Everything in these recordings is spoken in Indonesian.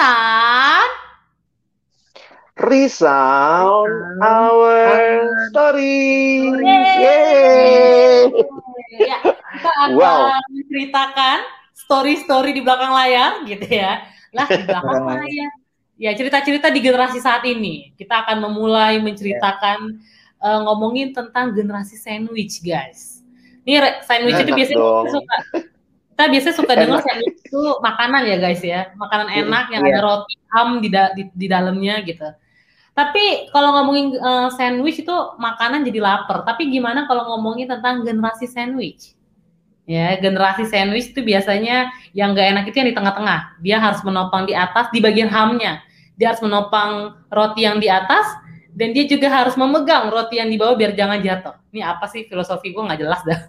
Sound Resound our story. Yeay. Ya, kita akan wow. menceritakan story-story di belakang layar gitu ya. Lah di belakang layar. Ya cerita-cerita di generasi saat ini. Kita akan memulai menceritakan uh, ngomongin tentang generasi sandwich, guys. Ini sandwich itu biasanya suka kita biasanya suka dengar sandwich itu makanan ya guys ya, makanan enak yang yeah. ada roti ham di, da di, di dalamnya gitu. Tapi kalau ngomongin uh, sandwich itu makanan jadi lapar. Tapi gimana kalau ngomongin tentang generasi sandwich? Ya, generasi sandwich itu biasanya yang gak enak itu yang di tengah-tengah. Dia harus menopang di atas di bagian hamnya. Dia harus menopang roti yang di atas dan dia juga harus memegang roti yang di bawah biar jangan jatuh. Ini apa sih filosofi gue nggak jelas dah.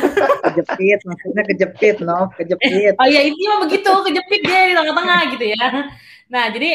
kejepit, maksudnya kejepit, no, kejepit. oh iya intinya begitu, kejepit dia di tengah-tengah gitu ya. Nah jadi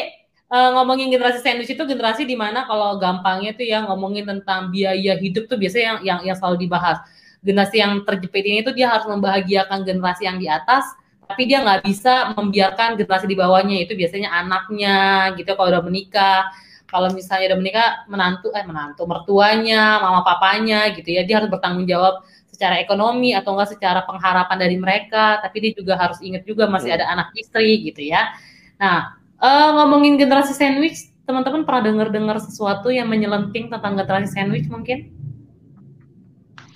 uh, ngomongin generasi sandwich itu generasi di mana kalau gampangnya tuh ya ngomongin tentang biaya hidup tuh biasanya yang yang, yang selalu dibahas. Generasi yang terjepit ini tuh dia harus membahagiakan generasi yang di atas, tapi dia nggak bisa membiarkan generasi di bawahnya itu biasanya anaknya gitu kalau udah menikah. Kalau misalnya udah menikah menantu eh menantu mertuanya, mama papanya gitu ya, dia harus bertanggung jawab secara ekonomi atau enggak secara pengharapan dari mereka, tapi dia juga harus ingat juga masih ada anak istri gitu ya. Nah, Uh, ngomongin generasi sandwich, teman-teman pernah dengar-dengar sesuatu yang menyelenting tentang generasi sandwich mungkin?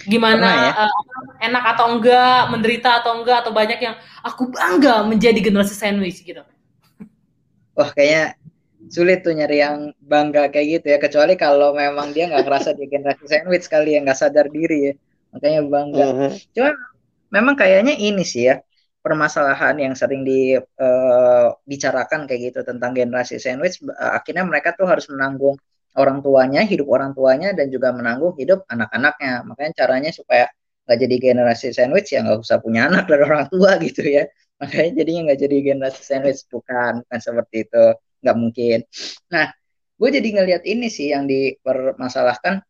Gimana ya? uh, enak atau enggak, menderita atau enggak, atau banyak yang aku bangga menjadi generasi sandwich gitu? Wah kayaknya sulit tuh nyari yang bangga kayak gitu ya, kecuali kalau memang dia nggak ngerasa di generasi sandwich kali ya, nggak sadar diri ya, makanya bangga. Uh -huh. Cuma memang kayaknya ini sih ya, permasalahan yang sering dibicarakan uh, kayak gitu tentang generasi sandwich uh, akhirnya mereka tuh harus menanggung orang tuanya hidup orang tuanya dan juga menanggung hidup anak-anaknya. Makanya caranya supaya nggak jadi generasi sandwich ya nggak usah punya anak dari orang tua gitu ya. Makanya jadinya nggak jadi generasi sandwich. Bukan bukan seperti itu nggak mungkin. Nah gue jadi ngelihat ini sih yang dipermasalahkan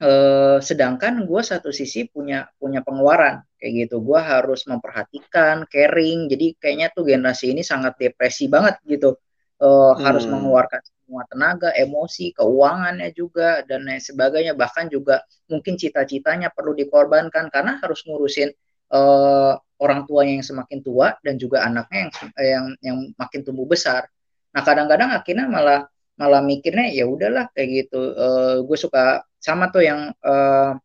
Eh, sedangkan gue satu sisi punya punya pengeluaran kayak gitu. Gue harus memperhatikan caring. Jadi kayaknya tuh generasi ini sangat depresi banget gitu. Uh, hmm. harus mengeluarkan semua tenaga emosi keuangannya juga dan lain sebagainya. Bahkan juga mungkin cita-citanya perlu dikorbankan karena harus ngurusin uh, orang tuanya yang semakin tua dan juga anaknya yang yang yang makin tumbuh besar nah kadang-kadang akhirnya malah malah mikirnya ya udahlah kayak gitu. Uh, gue suka sama tuh yang uh,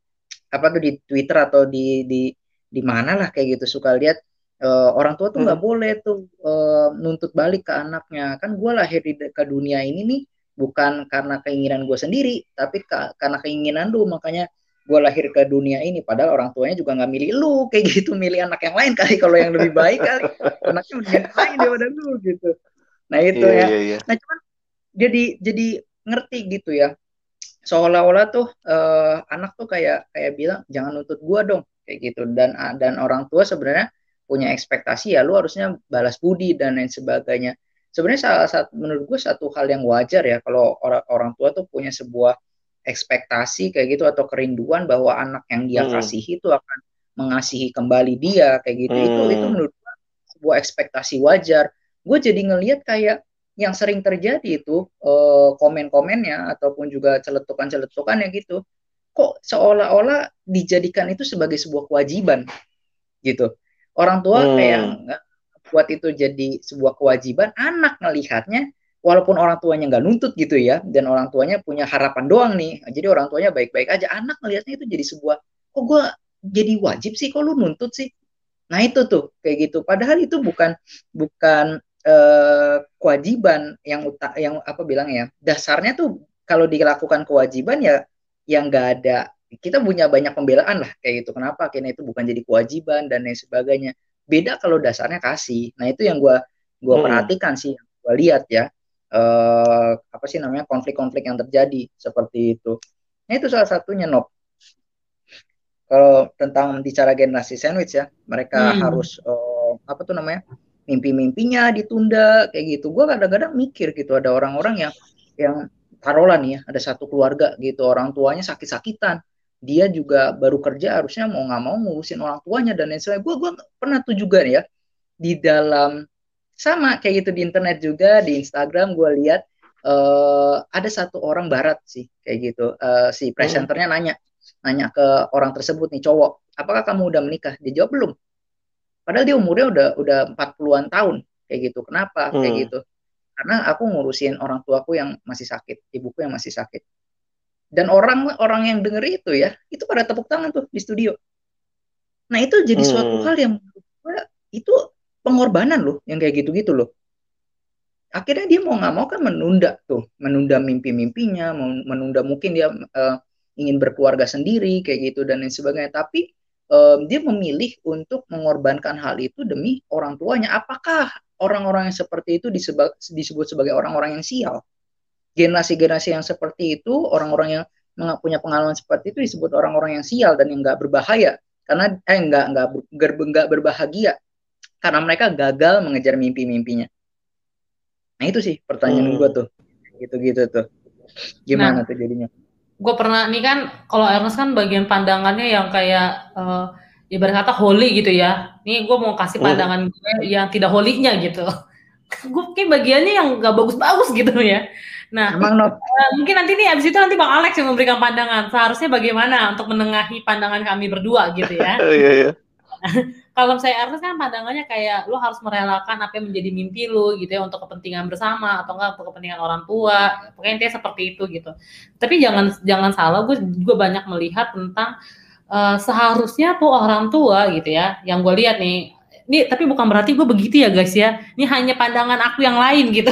apa tuh di Twitter atau di di di mana lah kayak gitu suka lihat uh, orang tua tuh nggak hmm. boleh tuh uh, nuntut balik ke anaknya. Kan gue lahir di ke dunia ini nih bukan karena keinginan gue sendiri tapi ka, karena keinginan lu. Makanya gue lahir ke dunia ini padahal orang tuanya juga nggak milih lu. Kayak gitu milih anak yang lain kali kalau yang lebih baik kali. Anaknya lebih lain daripada lu gitu nah itu yeah, ya yeah, yeah. nah cuman jadi jadi ngerti gitu ya seolah-olah tuh uh, anak tuh kayak kayak bilang jangan nuntut gua dong kayak gitu dan dan orang tua sebenarnya punya ekspektasi ya lu harusnya balas budi dan lain sebagainya sebenarnya salah satu menurut gue satu hal yang wajar ya kalau orang orang tua tuh punya sebuah ekspektasi kayak gitu atau kerinduan bahwa anak yang dia hmm. kasihi itu akan mengasihi kembali dia kayak gitu hmm. itu itu menurut gue sebuah ekspektasi wajar gue jadi ngelihat kayak yang sering terjadi itu uh, komen-komennya ataupun juga celetukan-celetukannya gitu kok seolah-olah dijadikan itu sebagai sebuah kewajiban gitu. Orang tua hmm. kayak buat itu jadi sebuah kewajiban anak ngelihatnya walaupun orang tuanya nggak nuntut gitu ya dan orang tuanya punya harapan doang nih jadi orang tuanya baik-baik aja anak ngelihatnya itu jadi sebuah kok gue jadi wajib sih? Kok lu nuntut sih? Nah itu tuh kayak gitu. Padahal itu bukan bukan eh, kewajiban yang utak yang apa bilang ya dasarnya tuh kalau dilakukan kewajiban ya yang nggak ada. Kita punya banyak pembelaan lah kayak gitu. Kenapa? Akhirnya itu bukan jadi kewajiban dan lain sebagainya. Beda kalau dasarnya kasih. Nah itu yang gue gua hmm. perhatikan sih gue lihat ya. Eh, apa sih namanya konflik-konflik yang terjadi seperti itu. Nah itu salah satunya Nop kalau tentang bicara generasi sandwich ya mereka hmm. harus eh, apa tuh namanya mimpi-mimpinya ditunda kayak gitu. Gue kadang-kadang mikir gitu ada orang-orang yang yang taruhlah nih ya ada satu keluarga gitu orang tuanya sakit-sakitan. Dia juga baru kerja harusnya mau nggak mau ngurusin orang tuanya dan lain sebagainya. Gue gue pernah tuh juga nih ya di dalam sama kayak gitu di internet juga di Instagram gue lihat uh, ada satu orang barat sih kayak gitu. Uh, si presenternya nanya nanya ke orang tersebut nih cowok apakah kamu udah menikah? Dia jawab belum padahal dia umurnya udah udah 40-an tahun. Kayak gitu. Kenapa? Hmm. kayak gitu. Karena aku ngurusin orang tuaku yang masih sakit. Ibuku yang masih sakit. Dan orang orang yang denger itu ya itu pada tepuk tangan tuh di studio. Nah itu jadi hmm. suatu hal yang itu pengorbanan loh yang kayak gitu-gitu loh. Akhirnya dia mau nggak mau kan menunda tuh. Menunda mimpi-mimpinya menunda mungkin dia uh, ingin berkeluarga sendiri kayak gitu dan lain sebagainya. Tapi um, dia memilih untuk mengorbankan hal itu demi orang tuanya apakah orang-orang yang seperti itu disebut, disebut sebagai orang-orang yang sial generasi-generasi yang seperti itu orang-orang yang punya pengalaman seperti itu disebut orang-orang yang sial dan yang nggak berbahaya karena eh nggak nggak nggak berbahagia karena mereka gagal mengejar mimpi-mimpinya. Nah itu sih pertanyaan hmm. gue tuh, gitu-gitu tuh. Gimana nah, tuh jadinya? Gue pernah nih kan, kalau Ernest kan bagian pandangannya yang kayak uh, ibarat kata holy gitu ya. Nih gue mau kasih hmm. pandangan hmm. gue yang tidak holy-nya gitu. gue kayak bagiannya yang gak bagus-bagus gitu ya. Nah, Emang not. Uh, mungkin nanti nih abis itu nanti Bang Alex yang memberikan pandangan. Seharusnya bagaimana untuk menengahi pandangan kami berdua gitu ya. Iya, iya kalau saya Ernest kan pandangannya kayak lo harus merelakan apa yang menjadi mimpi lo gitu ya untuk kepentingan bersama atau enggak untuk kepentingan orang tua. Pokoknya intinya seperti itu gitu. Tapi jangan jangan salah gue juga banyak melihat tentang uh, seharusnya tuh orang tua gitu ya yang gue lihat nih ini tapi bukan berarti gue begitu ya guys ya. Ini hanya pandangan aku yang lain gitu.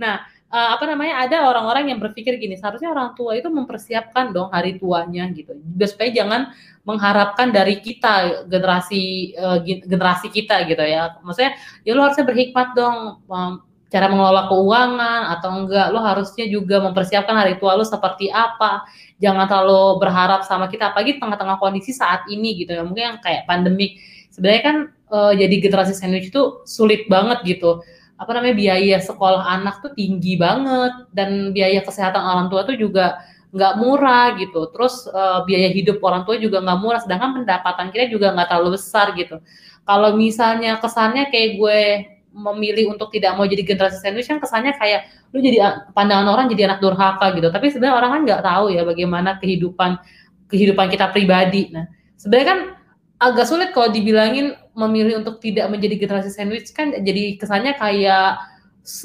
Nah uh, apa namanya ada orang-orang yang berpikir gini seharusnya orang tua itu mempersiapkan dong hari tuanya gitu. Supaya jangan mengharapkan dari kita generasi uh, generasi kita gitu ya. Maksudnya ya lo harusnya berhikmat dong um, cara mengelola keuangan atau enggak. Lo harusnya juga mempersiapkan hari tua lo seperti apa. Jangan terlalu berharap sama kita apalagi tengah-tengah kondisi saat ini gitu ya. Mungkin yang kayak pandemik. Sebenarnya kan uh, jadi generasi sandwich itu sulit banget gitu apa namanya biaya sekolah anak tuh tinggi banget dan biaya kesehatan orang tua tuh juga nggak murah gitu. Terus uh, biaya hidup orang tua juga nggak murah, sedangkan pendapatan kita juga nggak terlalu besar gitu. Kalau misalnya kesannya kayak gue memilih untuk tidak mau jadi generasi sandwich kan kesannya kayak lu jadi pandangan orang jadi anak durhaka gitu. Tapi sebenarnya orang kan nggak tahu ya bagaimana kehidupan kehidupan kita pribadi. Nah, sebenarnya kan agak sulit kalau dibilangin memilih untuk tidak menjadi generasi sandwich kan jadi kesannya kayak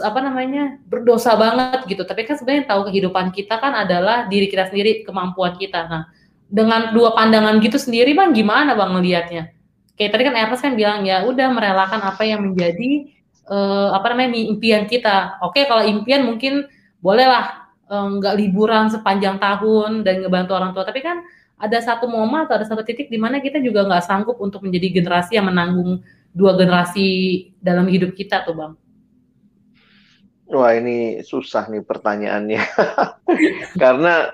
apa namanya berdosa banget gitu. Tapi kan sebenarnya tahu kehidupan kita kan adalah diri kita sendiri kemampuan kita. Nah dengan dua pandangan gitu sendiri bang gimana bang melihatnya kayak tadi kan Ernest kan bilang ya udah merelakan apa yang menjadi uh, apa namanya impian kita. Oke kalau impian mungkin bolehlah eh, nggak uh, liburan sepanjang tahun dan ngebantu orang tua. Tapi kan ada satu momen atau ada satu titik di mana kita juga nggak sanggup untuk menjadi generasi yang menanggung dua generasi dalam hidup kita tuh bang. Wah ini susah nih pertanyaannya. Karena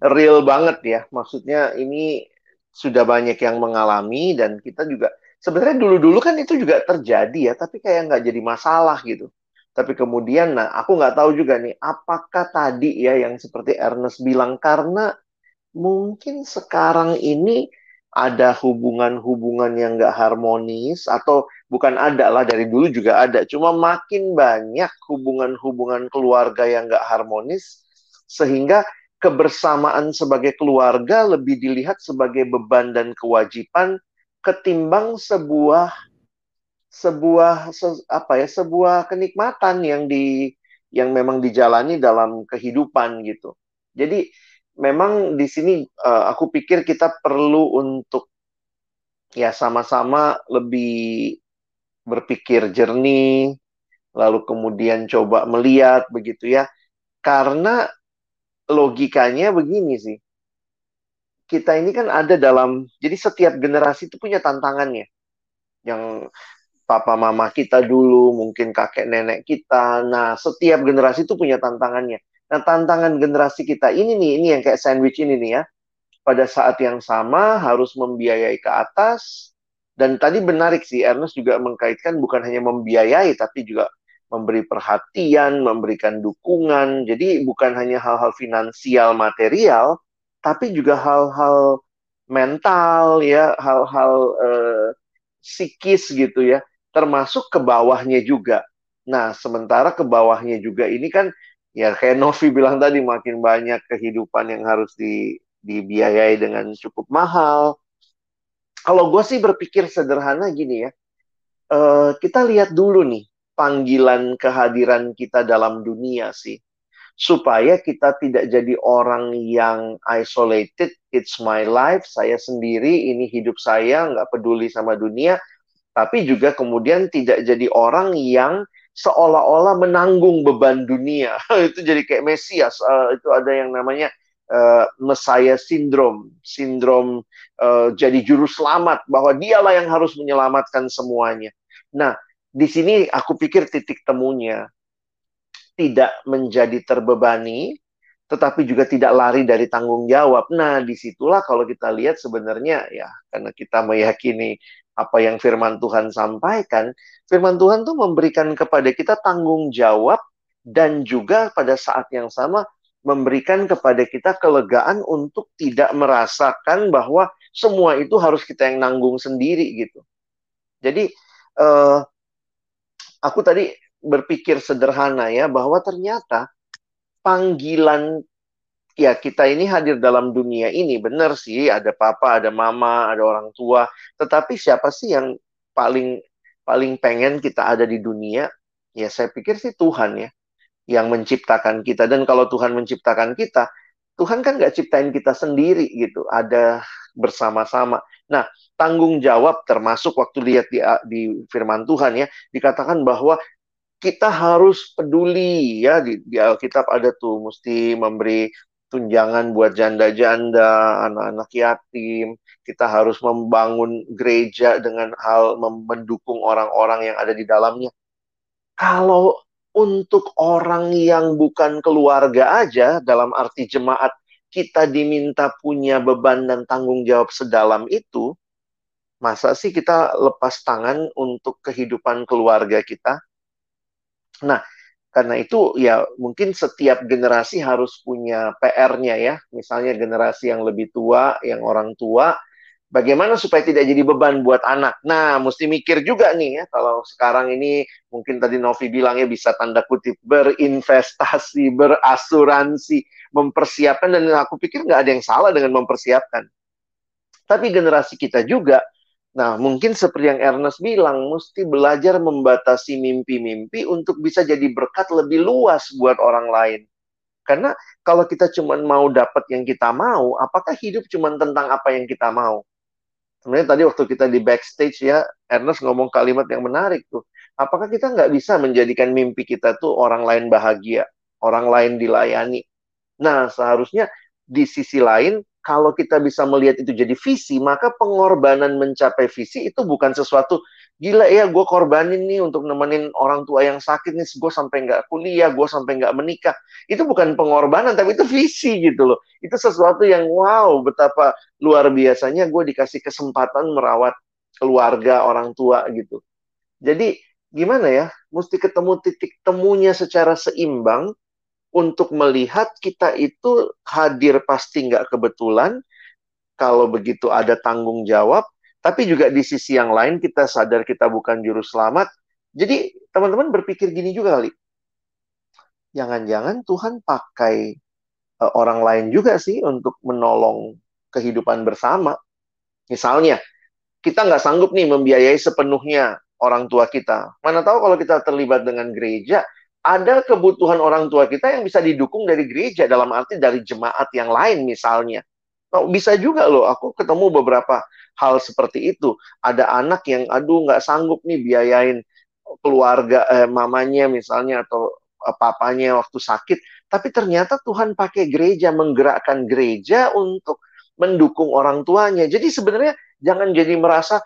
real banget ya. Maksudnya ini sudah banyak yang mengalami dan kita juga sebenarnya dulu-dulu kan itu juga terjadi ya tapi kayak nggak jadi masalah gitu. Tapi kemudian nah aku nggak tahu juga nih apakah tadi ya yang seperti Ernest bilang karena mungkin sekarang ini ada hubungan-hubungan yang nggak harmonis atau bukan ada lah dari dulu juga ada. Cuma makin banyak hubungan-hubungan keluarga yang nggak harmonis sehingga kebersamaan sebagai keluarga lebih dilihat sebagai beban dan kewajiban ketimbang sebuah sebuah se, apa ya sebuah kenikmatan yang di yang memang dijalani dalam kehidupan gitu. Jadi memang di sini uh, aku pikir kita perlu untuk ya sama-sama lebih berpikir jernih, lalu kemudian coba melihat begitu ya. Karena logikanya begini sih. Kita ini kan ada dalam jadi setiap generasi itu punya tantangannya. Yang papa mama kita dulu, mungkin kakek nenek kita. Nah, setiap generasi itu punya tantangannya. Nah, tantangan generasi kita ini nih, ini yang kayak sandwich ini nih ya. Pada saat yang sama harus membiayai ke atas. Dan tadi menarik sih, Ernest juga mengkaitkan bukan hanya membiayai, tapi juga memberi perhatian, memberikan dukungan. Jadi bukan hanya hal-hal finansial material, tapi juga hal-hal mental ya, hal-hal eh, psikis gitu ya, termasuk ke bawahnya juga Nah, sementara ke bawahnya juga ini kan ya kayak Novi bilang tadi makin banyak kehidupan yang harus di, dibiayai dengan cukup mahal. Kalau gue sih berpikir sederhana gini ya, uh, kita lihat dulu nih panggilan kehadiran kita dalam dunia sih supaya kita tidak jadi orang yang isolated it's my life saya sendiri ini hidup saya nggak peduli sama dunia tapi juga kemudian tidak jadi orang yang seolah-olah menanggung beban dunia. Itu jadi kayak Mesias uh, itu ada yang namanya uh, Messiah syndrome. Sindrom uh, jadi juru selamat bahwa dialah yang harus menyelamatkan semuanya. Nah di sini aku pikir titik temunya tidak menjadi terbebani, tetapi juga tidak lari dari tanggung jawab. Nah, di situlah kalau kita lihat sebenarnya ya, karena kita meyakini apa yang firman Tuhan sampaikan, firman Tuhan tuh memberikan kepada kita tanggung jawab dan juga pada saat yang sama memberikan kepada kita kelegaan untuk tidak merasakan bahwa semua itu harus kita yang nanggung sendiri gitu. Jadi eh, aku tadi berpikir sederhana ya bahwa ternyata panggilan ya kita ini hadir dalam dunia ini benar sih ada papa, ada mama, ada orang tua, tetapi siapa sih yang paling paling pengen kita ada di dunia? Ya saya pikir sih Tuhan ya yang menciptakan kita dan kalau Tuhan menciptakan kita, Tuhan kan nggak ciptain kita sendiri gitu, ada bersama-sama. Nah, tanggung jawab termasuk waktu lihat di, di firman Tuhan ya, dikatakan bahwa kita harus peduli ya di, di Alkitab ada tuh mesti memberi tunjangan buat janda-janda, anak-anak yatim. Kita harus membangun gereja dengan hal mendukung orang-orang yang ada di dalamnya. Kalau untuk orang yang bukan keluarga aja dalam arti jemaat kita diminta punya beban dan tanggung jawab sedalam itu, Masa sih kita lepas tangan untuk kehidupan keluarga kita? Nah, karena itu ya mungkin setiap generasi harus punya PR-nya ya. Misalnya generasi yang lebih tua, yang orang tua, bagaimana supaya tidak jadi beban buat anak. Nah, mesti mikir juga nih ya, kalau sekarang ini mungkin tadi Novi bilang ya bisa tanda kutip berinvestasi, berasuransi, mempersiapkan, dan aku pikir nggak ada yang salah dengan mempersiapkan. Tapi generasi kita juga Nah, mungkin seperti yang Ernest bilang, mesti belajar membatasi mimpi-mimpi untuk bisa jadi berkat lebih luas buat orang lain. Karena kalau kita cuma mau dapat yang kita mau, apakah hidup cuma tentang apa yang kita mau? Sebenarnya tadi waktu kita di backstage ya, Ernest ngomong kalimat yang menarik tuh. Apakah kita nggak bisa menjadikan mimpi kita tuh orang lain bahagia, orang lain dilayani? Nah, seharusnya di sisi lain kalau kita bisa melihat itu jadi visi, maka pengorbanan mencapai visi itu bukan sesuatu gila ya gue korbanin nih untuk nemenin orang tua yang sakit nih, gue sampai nggak kuliah, gue sampai nggak menikah. Itu bukan pengorbanan, tapi itu visi gitu loh. Itu sesuatu yang wow, betapa luar biasanya gue dikasih kesempatan merawat keluarga orang tua gitu. Jadi gimana ya, mesti ketemu titik temunya secara seimbang untuk melihat kita itu hadir pasti nggak kebetulan, kalau begitu ada tanggung jawab, tapi juga di sisi yang lain kita sadar kita bukan juru selamat. Jadi teman-teman berpikir gini juga kali, jangan-jangan Tuhan pakai uh, orang lain juga sih untuk menolong kehidupan bersama. Misalnya, kita nggak sanggup nih membiayai sepenuhnya orang tua kita. Mana tahu kalau kita terlibat dengan gereja, ada kebutuhan orang tua kita yang bisa didukung dari gereja dalam arti dari jemaat yang lain misalnya. Oh, bisa juga loh, aku ketemu beberapa hal seperti itu. Ada anak yang aduh nggak sanggup nih biayain keluarga eh, mamanya misalnya atau eh, papanya waktu sakit, tapi ternyata Tuhan pakai gereja menggerakkan gereja untuk mendukung orang tuanya. Jadi sebenarnya jangan jadi merasa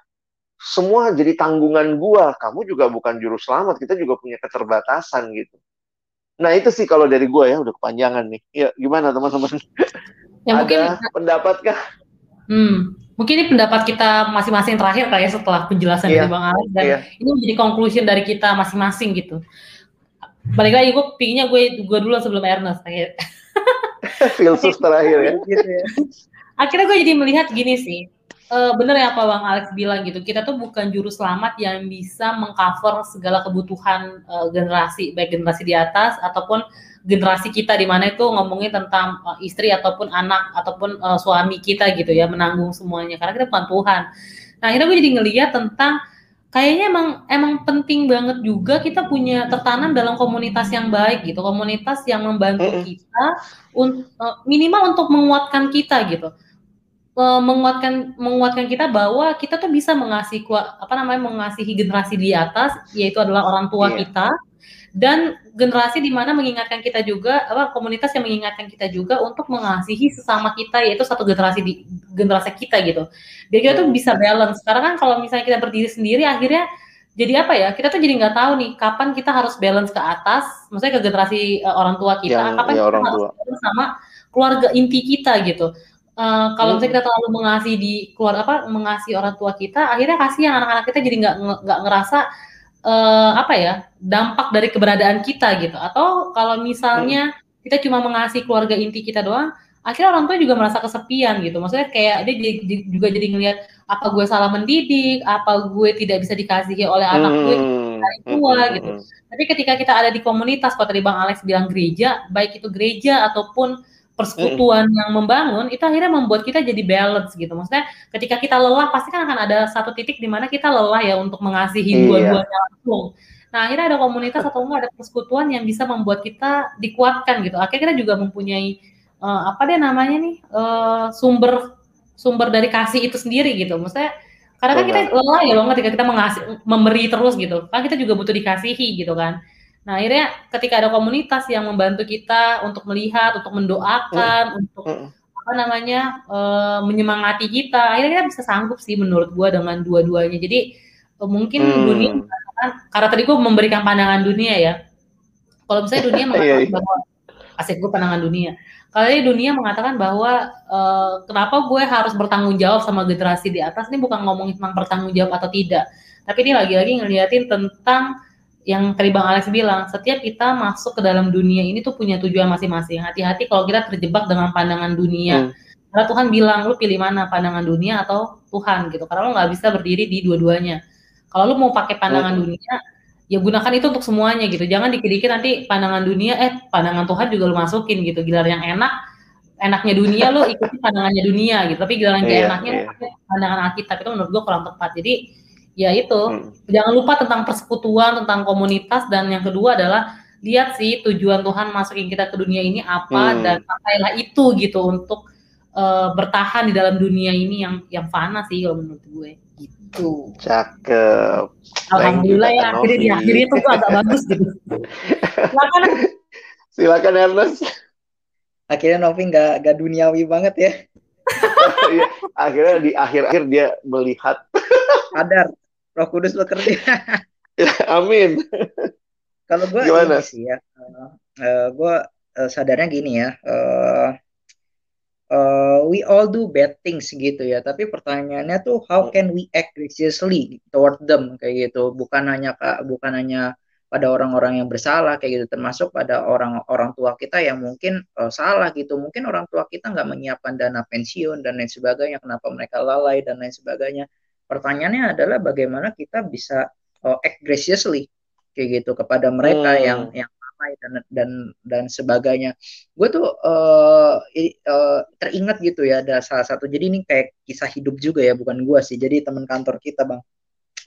semua jadi tanggungan gua. Kamu juga bukan juru selamat, kita juga punya keterbatasan gitu. Nah itu sih kalau dari gua ya udah kepanjangan nih. Ya gimana teman-teman? Ya, mungkin, Ada pendapat kah? Hmm, mungkin ini pendapat kita masing-masing terakhir kali ya setelah penjelasan yeah. dari Bang Alex dan yeah. ini menjadi conclusion dari kita masing-masing gitu. Balik lagi gue pinginnya gue gue dulu sebelum Ernest. Filsuf terakhir ya. gitu ya. Akhirnya gue jadi melihat gini sih uh, bener ya apa Bang Alex bilang gitu. Kita tuh bukan juru selamat yang bisa mengcover segala kebutuhan uh, generasi, baik generasi di atas ataupun generasi kita di mana itu ngomongin tentang uh, istri ataupun anak ataupun uh, suami kita gitu ya menanggung semuanya karena kita bukan Tuhan. Nah akhirnya gue jadi ngeliat tentang kayaknya emang emang penting banget juga kita punya tertanam dalam komunitas yang baik gitu, komunitas yang membantu kita un, uh, minimal untuk menguatkan kita gitu menguatkan menguatkan kita bahwa kita tuh bisa mengasihi apa namanya mengasihi generasi di atas yaitu adalah orang tua yeah. kita dan generasi di mana mengingatkan kita juga apa komunitas yang mengingatkan kita juga untuk mengasihi sesama kita yaitu satu generasi di generasi kita gitu. Biar kita tuh bisa balance. Sekarang kan kalau misalnya kita berdiri sendiri akhirnya jadi apa ya? Kita tuh jadi nggak tahu nih kapan kita harus balance ke atas, maksudnya ke generasi uh, orang tua kita, yang, kapan ya, kita harus balance sama keluarga inti kita gitu. Uh, kalau misalnya kita terlalu mengasihi di keluar apa mengasihi orang tua kita, akhirnya kasihan anak-anak kita jadi nggak nggak ngerasa uh, apa ya dampak dari keberadaan kita gitu atau kalau misalnya hmm. kita cuma mengasihi keluarga inti kita doang akhirnya orang tua juga merasa kesepian gitu maksudnya kayak dia juga jadi ngelihat apa gue salah mendidik apa gue tidak bisa dikasihi oleh anak gue hmm. dari tua hmm. gitu tapi ketika kita ada di komunitas kalau tadi bang Alex bilang gereja baik itu gereja ataupun persekutuan hmm. yang membangun itu akhirnya membuat kita jadi balance gitu. Maksudnya ketika kita lelah pasti kan akan ada satu titik di mana kita lelah ya untuk mengasihi iya. dua-duanya langsung. Nah akhirnya ada komunitas atau enggak ada persekutuan yang bisa membuat kita dikuatkan gitu. Akhirnya kita juga mempunyai uh, apa deh namanya nih uh, sumber sumber dari kasih itu sendiri gitu. Maksudnya karena kan kita lelah ya loh ketika kita mengasih memberi terus gitu. Kan kita juga butuh dikasihi gitu kan. Nah, akhirnya ketika ada komunitas yang membantu kita untuk melihat, untuk mendoakan, mm. untuk mm. apa namanya uh, menyemangati kita, akhirnya kita bisa sanggup sih menurut gua dengan dua-duanya. Jadi uh, mungkin mm. dunia kan, karena tadi gua memberikan pandangan dunia ya. Kalau misalnya dunia mengatakan iya, iya. bahwa asik gue pandangan dunia. Kalau ini dunia mengatakan bahwa uh, kenapa gue harus bertanggung jawab sama generasi di atas ini bukan ngomongin tentang bertanggung jawab atau tidak, tapi ini lagi-lagi ngeliatin tentang yang tadi Bang Alex bilang, setiap kita masuk ke dalam dunia ini tuh punya tujuan masing-masing. Hati-hati kalau kita terjebak dengan pandangan dunia. Hmm. Karena Tuhan bilang, lu pilih mana, pandangan dunia atau Tuhan gitu. Karena lu nggak bisa berdiri di dua-duanya. Kalau lu mau pakai pandangan hmm. dunia, ya gunakan itu untuk semuanya gitu. Jangan dikit-dikit nanti pandangan dunia, eh pandangan Tuhan juga lu masukin gitu. Gilar yang enak, enaknya dunia lu ikuti pandangannya dunia gitu. Tapi gilar yang yeah, enaknya yeah. pandangan Alkitab itu menurut gua kurang tepat. Jadi ya itu. Hmm. jangan lupa tentang persekutuan tentang komunitas dan yang kedua adalah lihat sih tujuan Tuhan masukin kita ke dunia ini apa hmm. dan pakailah itu gitu untuk uh, bertahan di dalam dunia ini yang yang fana sih kalau menurut gue. Gitu. Cakep. Alhamdulillah ya. Akhirnya di akhirnya itu tuh agak bagus gitu. Silakan. Silakan Ernest. Akhirnya Novi nggak nggak duniawi banget ya. Iya, akhirnya di akhir-akhir dia melihat. Sadar Roh Kudus bekerja. Amin. Kalau gue gimana sih ya, uh, uh, gue uh, sadarnya gini ya, uh, uh, we all do bad things gitu ya. Tapi pertanyaannya tuh how can we act graciously toward them kayak gitu. Bukan hanya kak, bukan hanya pada orang-orang yang bersalah kayak gitu termasuk pada orang-orang tua kita yang mungkin uh, salah gitu mungkin orang tua kita nggak menyiapkan dana pensiun dan lain sebagainya kenapa mereka lalai dan lain sebagainya pertanyaannya adalah bagaimana kita bisa uh, act graciously kayak gitu kepada mereka hmm. yang yang ramai dan dan dan sebagainya. Gue tuh uh, uh, teringat gitu ya ada salah satu jadi ini kayak kisah hidup juga ya bukan gue sih jadi teman kantor kita bang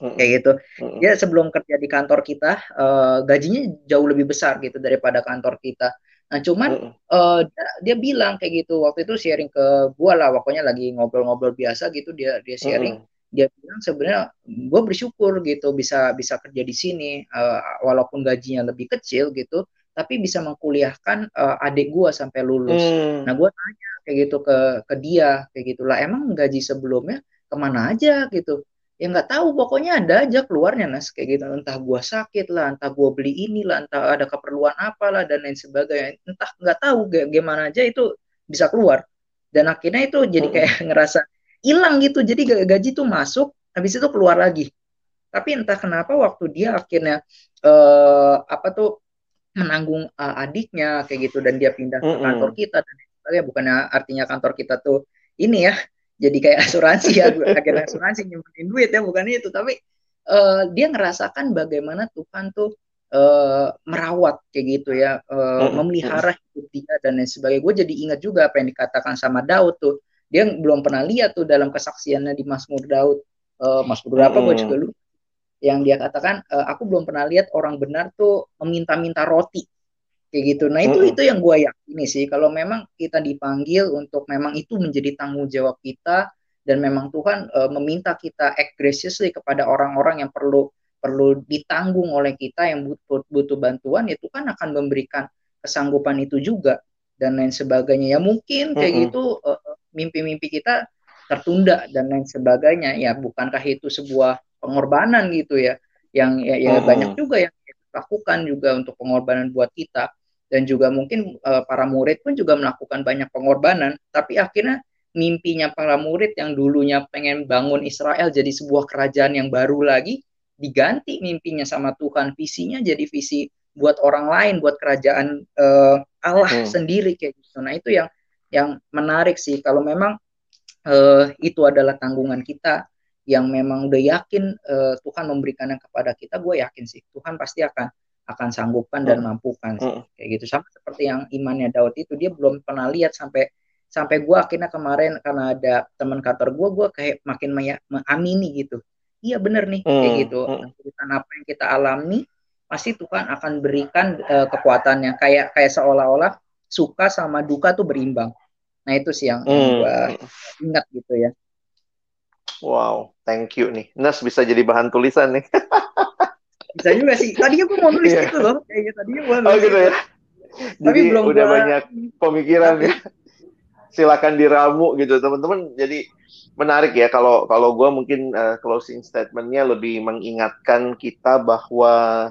hmm. kayak gitu. Hmm. Dia sebelum kerja di kantor kita uh, gajinya jauh lebih besar gitu daripada kantor kita. Nah, cuman uh, dia bilang kayak gitu waktu itu sharing ke gua lah, pokoknya lagi ngobrol-ngobrol biasa gitu dia dia sharing. Uh, dia bilang sebenarnya gue bersyukur gitu bisa bisa kerja di sini uh, walaupun gajinya lebih kecil gitu tapi bisa mengkuliahkan uh, adik gue sampai lulus. Hmm. Nah gue tanya kayak gitu ke ke dia kayak gitulah emang gaji sebelumnya ke mana aja gitu ya nggak tahu pokoknya ada aja keluarnya nas kayak gitu entah gue sakit lah entah gue beli ini lah entah ada keperluan apa lah dan lain sebagainya entah nggak tahu gimana aja itu bisa keluar dan akhirnya itu jadi hmm. kayak ngerasa hilang gitu. Jadi gaji tuh masuk habis itu keluar lagi. Tapi entah kenapa waktu dia akhirnya uh, apa tuh menanggung uh, adiknya kayak gitu. Dan dia pindah ke kantor kita dan sebagainya. Bukannya artinya kantor kita tuh ini ya jadi kayak asuransi ya. Agen asuransi nyimpenin duit ya bukan itu. Tapi uh, dia ngerasakan bagaimana Tuhan tuh uh, merawat kayak gitu ya. Uh, memelihara hidup dia dan lain sebagainya. Gue jadi ingat juga apa yang dikatakan sama Daud tuh dia belum pernah lihat tuh dalam kesaksiannya di Mazmur Daud. Uh, Mazmur berapa gue juga lupa. Yang dia katakan uh, aku belum pernah lihat orang benar tuh meminta-minta roti. Kayak gitu. Nah itu itu yang gue yakini sih. Kalau memang kita dipanggil untuk memang itu menjadi tanggung jawab kita dan memang Tuhan uh, meminta kita act graciously kepada orang-orang yang perlu perlu ditanggung oleh kita yang butuh butuh bantuan ya Tuhan akan memberikan kesanggupan itu juga dan lain sebagainya. Ya mungkin kayak mm -hmm. gitu uh, mimpi-mimpi kita tertunda dan lain sebagainya. Ya bukankah itu sebuah pengorbanan gitu ya? Yang ya, ya banyak juga yang lakukan juga untuk pengorbanan buat kita. Dan juga mungkin uh, para murid pun juga melakukan banyak pengorbanan. Tapi akhirnya mimpinya para murid yang dulunya pengen bangun Israel jadi sebuah kerajaan yang baru lagi diganti mimpinya sama Tuhan. Visinya jadi visi buat orang lain buat kerajaan uh, Allah hmm. sendiri kayak gitu. Nah itu yang yang menarik sih kalau memang uh, itu adalah tanggungan kita yang memang udah yakin uh, Tuhan memberikannya kepada kita gue yakin sih Tuhan pasti akan akan sanggupkan dan hmm. mampukan hmm. kayak gitu sama seperti yang imannya Daud itu dia belum pernah lihat sampai sampai gue akhirnya kemarin karena ada teman kantor gue gue kayak makin mengamini gitu iya bener nih hmm. kayak gitu hmm. apa yang kita alami pasti Tuhan akan berikan uh, kekuatannya kayak kayak seolah-olah suka sama duka tuh berimbang nah itu sih yang, hmm. gue ingat gitu ya Wow, thank you nih. Nas bisa jadi bahan tulisan nih. bisa juga sih tadinya gue mau nulis yeah. gitu loh kayaknya tadinya gue oh gitu ya tapi jadi belum udah gua... banyak pemikiran ya silakan diramu gitu teman-teman jadi menarik ya kalau kalau gue mungkin uh, closing statementnya lebih mengingatkan kita bahwa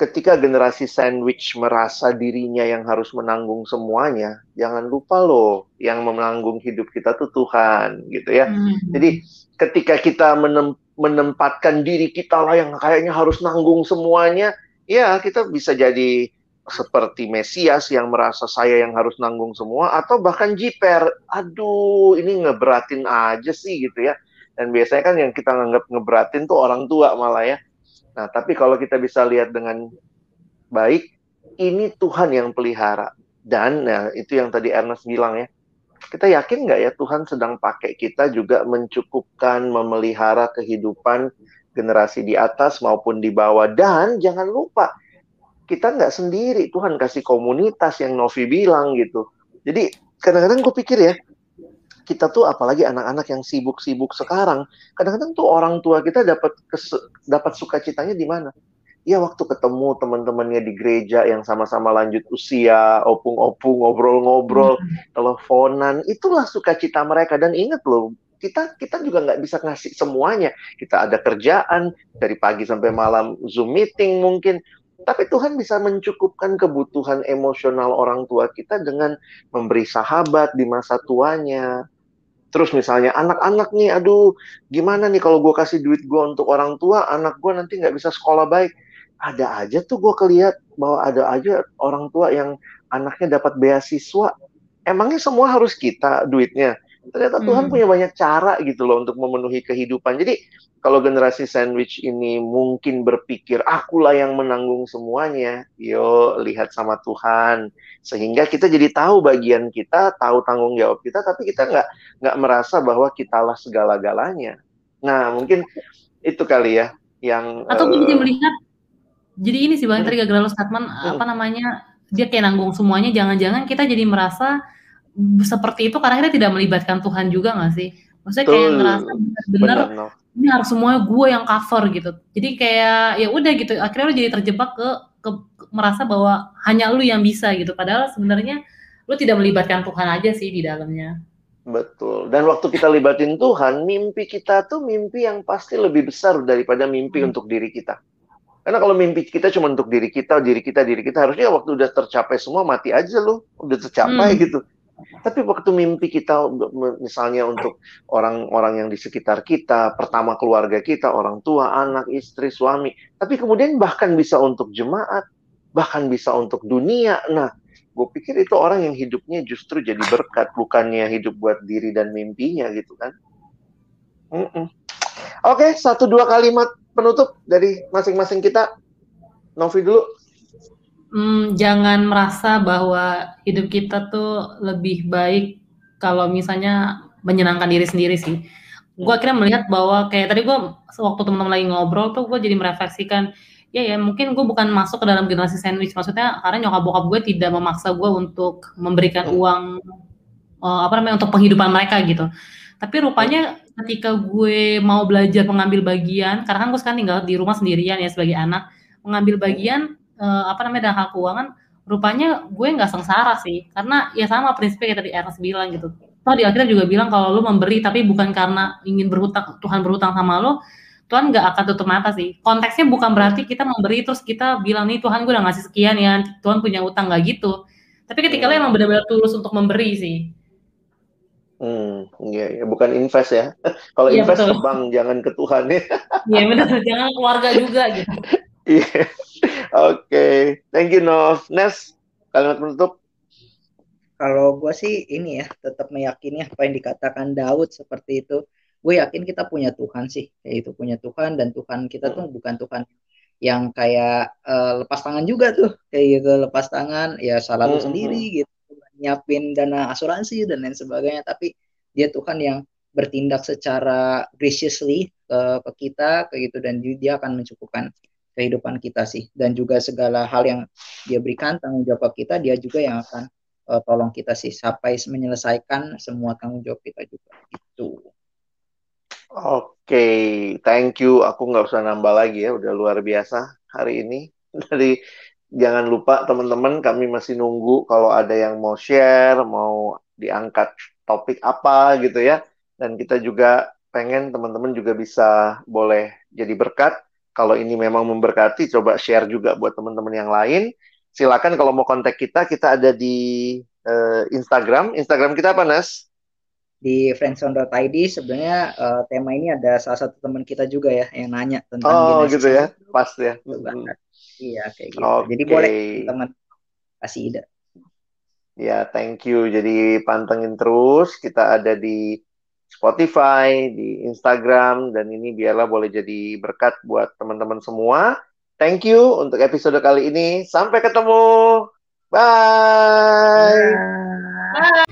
ketika generasi sandwich merasa dirinya yang harus menanggung semuanya, jangan lupa loh yang menanggung hidup kita tuh Tuhan gitu ya. Hmm. Jadi ketika kita menem menempatkan diri kita lah yang kayaknya harus nanggung semuanya, ya kita bisa jadi seperti Mesias yang merasa saya yang harus nanggung semua atau bahkan jiper, aduh ini ngeberatin aja sih gitu ya. Dan biasanya kan yang kita nganggap ngeberatin tuh orang tua malah ya. Nah, tapi kalau kita bisa lihat dengan baik, ini Tuhan yang pelihara. Dan nah, itu yang tadi Ernest bilang ya, kita yakin nggak ya Tuhan sedang pakai kita juga mencukupkan, memelihara kehidupan generasi di atas maupun di bawah. Dan jangan lupa, kita nggak sendiri. Tuhan kasih komunitas yang Novi bilang gitu. Jadi kadang-kadang gue pikir ya, kita tuh apalagi anak-anak yang sibuk-sibuk sekarang, kadang-kadang tuh orang tua kita dapat dapat sukacitanya di mana? ya waktu ketemu teman-temannya di gereja yang sama-sama lanjut usia, opung-opung, ngobrol-ngobrol, hmm. teleponan, itulah sukacita mereka. Dan ingat loh, kita kita juga nggak bisa ngasih semuanya. Kita ada kerjaan dari pagi sampai malam Zoom meeting mungkin. Tapi Tuhan bisa mencukupkan kebutuhan emosional orang tua kita dengan memberi sahabat di masa tuanya. Terus misalnya anak-anak nih, aduh gimana nih kalau gue kasih duit gue untuk orang tua, anak gue nanti nggak bisa sekolah baik ada aja tuh gue kelihat bahwa ada aja orang tua yang anaknya dapat beasiswa. Emangnya semua harus kita duitnya? Ternyata hmm. Tuhan punya banyak cara gitu loh untuk memenuhi kehidupan. Jadi kalau generasi sandwich ini mungkin berpikir akulah yang menanggung semuanya, yo lihat sama Tuhan sehingga kita jadi tahu bagian kita, tahu tanggung jawab kita, tapi kita nggak nggak merasa bahwa kitalah segala-galanya. Nah mungkin itu kali ya yang atau uh, melihat jadi ini sih Bang, tadi gagal lo statement apa namanya, dia kayak nanggung semuanya, jangan-jangan kita jadi merasa seperti itu karena kita tidak melibatkan Tuhan juga nggak sih? Maksudnya kayak Tuh. ngerasa benar-benar ini harus semuanya gue yang cover gitu. Jadi kayak ya udah gitu, akhirnya lo jadi terjebak ke, ke, ke merasa bahwa hanya lu yang bisa gitu. Padahal sebenarnya lu tidak melibatkan Tuhan aja sih di dalamnya. Betul. Dan waktu kita libatin Tuhan, mimpi kita tuh mimpi yang pasti lebih besar daripada mimpi hmm. untuk diri kita. Karena kalau mimpi kita cuma untuk diri kita, diri kita, diri kita, harusnya waktu udah tercapai semua mati aja loh, udah tercapai hmm. gitu. Tapi waktu mimpi kita misalnya untuk orang-orang yang di sekitar kita, pertama keluarga kita, orang tua, anak, istri, suami, tapi kemudian bahkan bisa untuk jemaat, bahkan bisa untuk dunia. Nah, gue pikir itu orang yang hidupnya justru jadi berkat bukannya hidup buat diri dan mimpinya gitu kan mm -mm. oke satu dua kalimat penutup dari masing-masing kita Novi dulu hmm, jangan merasa bahwa hidup kita tuh lebih baik kalau misalnya menyenangkan diri sendiri sih. Gue akhirnya melihat bahwa kayak tadi gue waktu teman-teman lagi ngobrol tuh gue jadi merefleksikan ya ya mungkin gue bukan masuk ke dalam generasi sandwich. Maksudnya karena nyokap bokap gue tidak memaksa gue untuk memberikan hmm. uang uh, apa namanya untuk penghidupan mereka gitu. Tapi rupanya ketika gue mau belajar mengambil bagian karena kan gue sekarang tinggal di rumah sendirian ya sebagai anak mengambil bagian uh, apa namanya dalam hal keuangan rupanya gue nggak sengsara sih karena ya sama prinsipnya kayak tadi Ernest bilang gitu toh di akhirnya juga bilang kalau lu memberi tapi bukan karena ingin berhutang Tuhan berhutang sama lo Tuhan nggak akan tutup mata sih. Konteksnya bukan berarti kita memberi terus kita bilang nih Tuhan gue udah ngasih sekian ya, Tuhan punya utang nggak gitu. Tapi ketika hmm. lo emang benar-benar tulus untuk memberi sih. Hmm, iya, ya. bukan invest ya. Kalau ya, invest betul. ke bank, jangan ke Tuhan ya. Iya benar, jangan keluarga juga gitu. Iya, oke, okay. thank you Nov. Nes, kalimat penutup. Kalau gue sih ini ya, tetap meyakini apa yang dikatakan Daud seperti itu gue yakin kita punya Tuhan sih kayak itu punya Tuhan dan Tuhan kita tuh bukan Tuhan yang kayak uh, lepas tangan juga tuh kayak gitu lepas tangan ya salah lu sendiri gitu nyiapin dana asuransi dan lain sebagainya tapi dia Tuhan yang bertindak secara graciously ke, ke kita kayak gitu dan dia akan mencukupkan kehidupan kita sih dan juga segala hal yang dia berikan tanggung jawab kita dia juga yang akan uh, tolong kita sih sampai menyelesaikan semua tanggung jawab kita juga gitu. Oke, okay, thank you. Aku nggak usah nambah lagi ya, udah luar biasa hari ini. Jadi jangan lupa teman-teman, kami masih nunggu kalau ada yang mau share, mau diangkat topik apa gitu ya. Dan kita juga pengen teman-teman juga bisa boleh jadi berkat. Kalau ini memang memberkati, coba share juga buat teman-teman yang lain. Silakan kalau mau kontak kita, kita ada di uh, Instagram. Instagram kita apa, Nas? di friendzone.id sebenarnya uh, tema ini ada salah satu teman kita juga ya yang nanya tentang Oh gitu ya, pas ya. Hmm. Iya kayak gitu. Okay. Jadi boleh teman kasih ide. Ya, thank you. Jadi pantengin terus. Kita ada di Spotify, di Instagram, dan ini biarlah boleh jadi berkat buat teman-teman semua. Thank you untuk episode kali ini. Sampai ketemu. Bye. Bye. Bye.